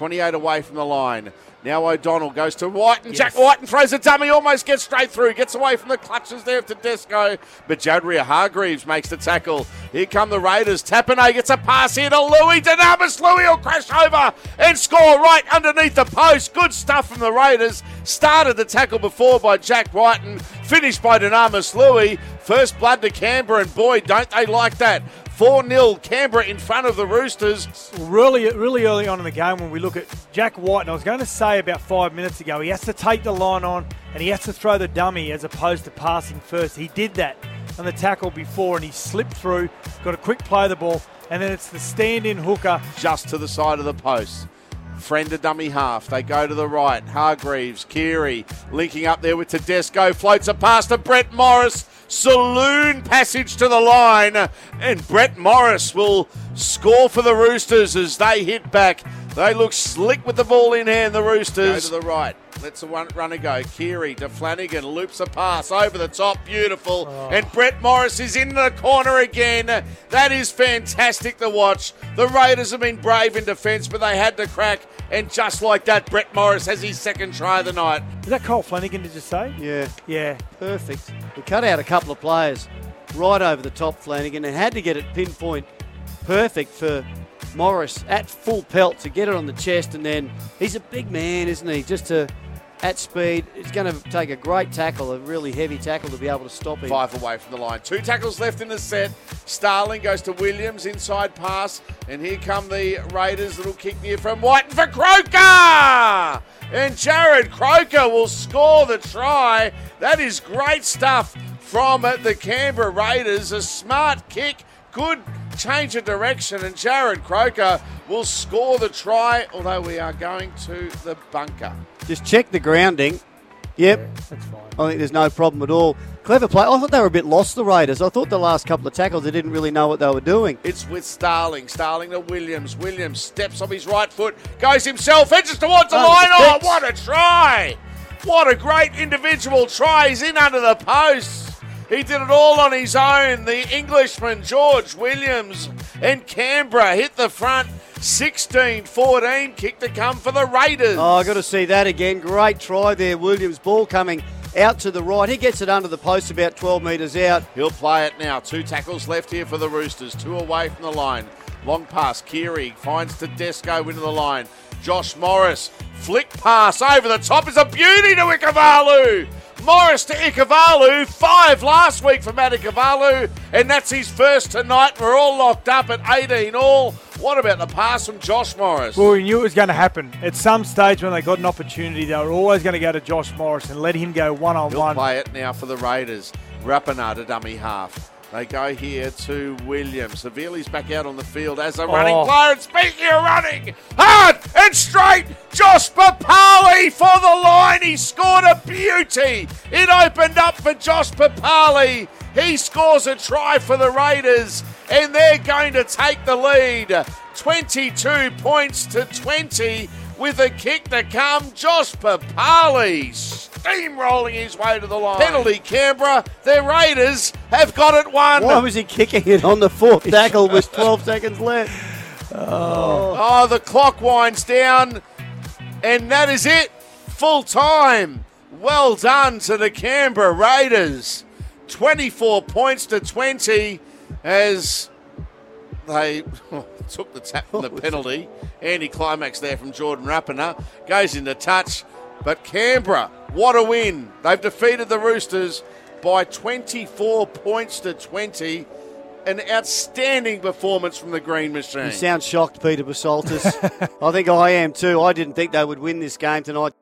28 away from the line. Now O'Donnell goes to Wighton and Jack Wighton and throws a dummy, almost gets straight through, gets away from the clutches there of Tedesco. But Jadria Hargreaves makes the tackle. Here come the Raiders. Tapine gets a pass here to Louis. Dynamis Louis will crash over and score right underneath the post. Good stuff from the Raiders. Started the tackle before by Jack Wighton and finished by Dynamis Louis. First blood to Canberra, and boy, don't they like that. 4 0 Canberra in front of the Roosters. really, really early on in the game when we look at Jack Wighton, and I was going to say about five minutes ago, he has to take the line on and he has to throw the dummy as opposed to passing first. He did that on the tackle before and he slipped through, got a quick play of the ball, and then it's the stand in hooker. just to the side of the post. Friend a dummy half. They go to the right. Hargreaves, Keary linking up there with Tedesco. Floats a pass to Brett Morris. Saloon passage to the line. And Brett Morris will score for the Roosters as they hit back. They look slick with the ball in hand, the Roosters. Go to the right. Let's a run, runner go. Keary to Flanagan. Loops a pass over the top. Beautiful. Oh. And Brett Morris is in the corner again. That is fantastic to watch. The Raiders have been brave in defence, but they had to crack. And just like that, Brett Morris has his second try of the night. Is that Kyle Flanagan, did you say? Yeah, Yeah. perfect. He cut out a couple of players right over the top, Flanagan, and had to get it pinpoint perfect for Morris at full pelt to get it on the chest. And then he's a big man, isn't he? Just to at speed, it's going to take a great tackle, a really heavy tackle to be able to stop him. Five away from the line. Two tackles left in the set. Starling goes to Williams, inside pass. And here come the Raiders. Little kick near from Wighton for Croker! And Jarrod Croker will score the try. That is great stuff from the Canberra Raiders. A smart kick. Good change of direction. And Jarrod Croker will score the try, although we are going to the bunker. Just check the grounding. Yep, That's fine. I think there's no problem at all. Clever play. I thought they were a bit lost, the Raiders. I thought the last couple of tackles, they didn't really know what they were doing. It's with Starling. Starling to Williams. Williams steps off his right foot, goes himself, edges towards the Under line. Oh, what a try! What a great individual try. He's in under the post. He did it all on his own. The Englishman, George Williams, and Canberra hit the front 16 14. Kick to come for the Raiders. Oh, i got to see that again. Great try there, Williams. Ball coming out to the right. He gets it under the post about 12 metres out. He'll play it now. Two tackles left here for the Roosters. Two away from the line. Long pass. Keary finds Tedesco into the line. Josh Morris. Flick pass over the top is a beauty to Ikuvalu. Morris to Ikuvalu. Five last week for Matt Ikuvalu. And that's his first tonight. We're all locked up at 18 all. What about the pass from Josh Morris? Well, we knew it was going to happen. At some stage when they got an opportunity, they were always going to go to Josh Morris and let him go one on one. play it now for the Raiders. Rapana to dummy half. They go here to Williams. Seville's back out on the field as a oh. running Oh. player. And speaking of running, hard and straight, Josh Papalii for the line. He scored a beauty. It opened up for Josh Papalii. He scores a try for the Raiders, and they're going to take the lead. 22 points to 20 with a kick to come. Josh Papalii steamrolling his way to the line. Penalty, Canberra. Their Raiders have got it won. Why was he kicking it on the fourth tackle with 12 seconds left? Oh. oh, the clock winds down, and that is it. Full time. Well done to the Canberra Raiders. 24 points to 20 as they took the tap from the penalty. Anti-climax there from Jordan Rapana. Goes into touch. But Canberra, what a win. They've defeated the Roosters by 24 points to 20. An outstanding performance from the Green Machine. You sound shocked, Peter Psaltis. I think I am too. I didn't think they would win this game tonight.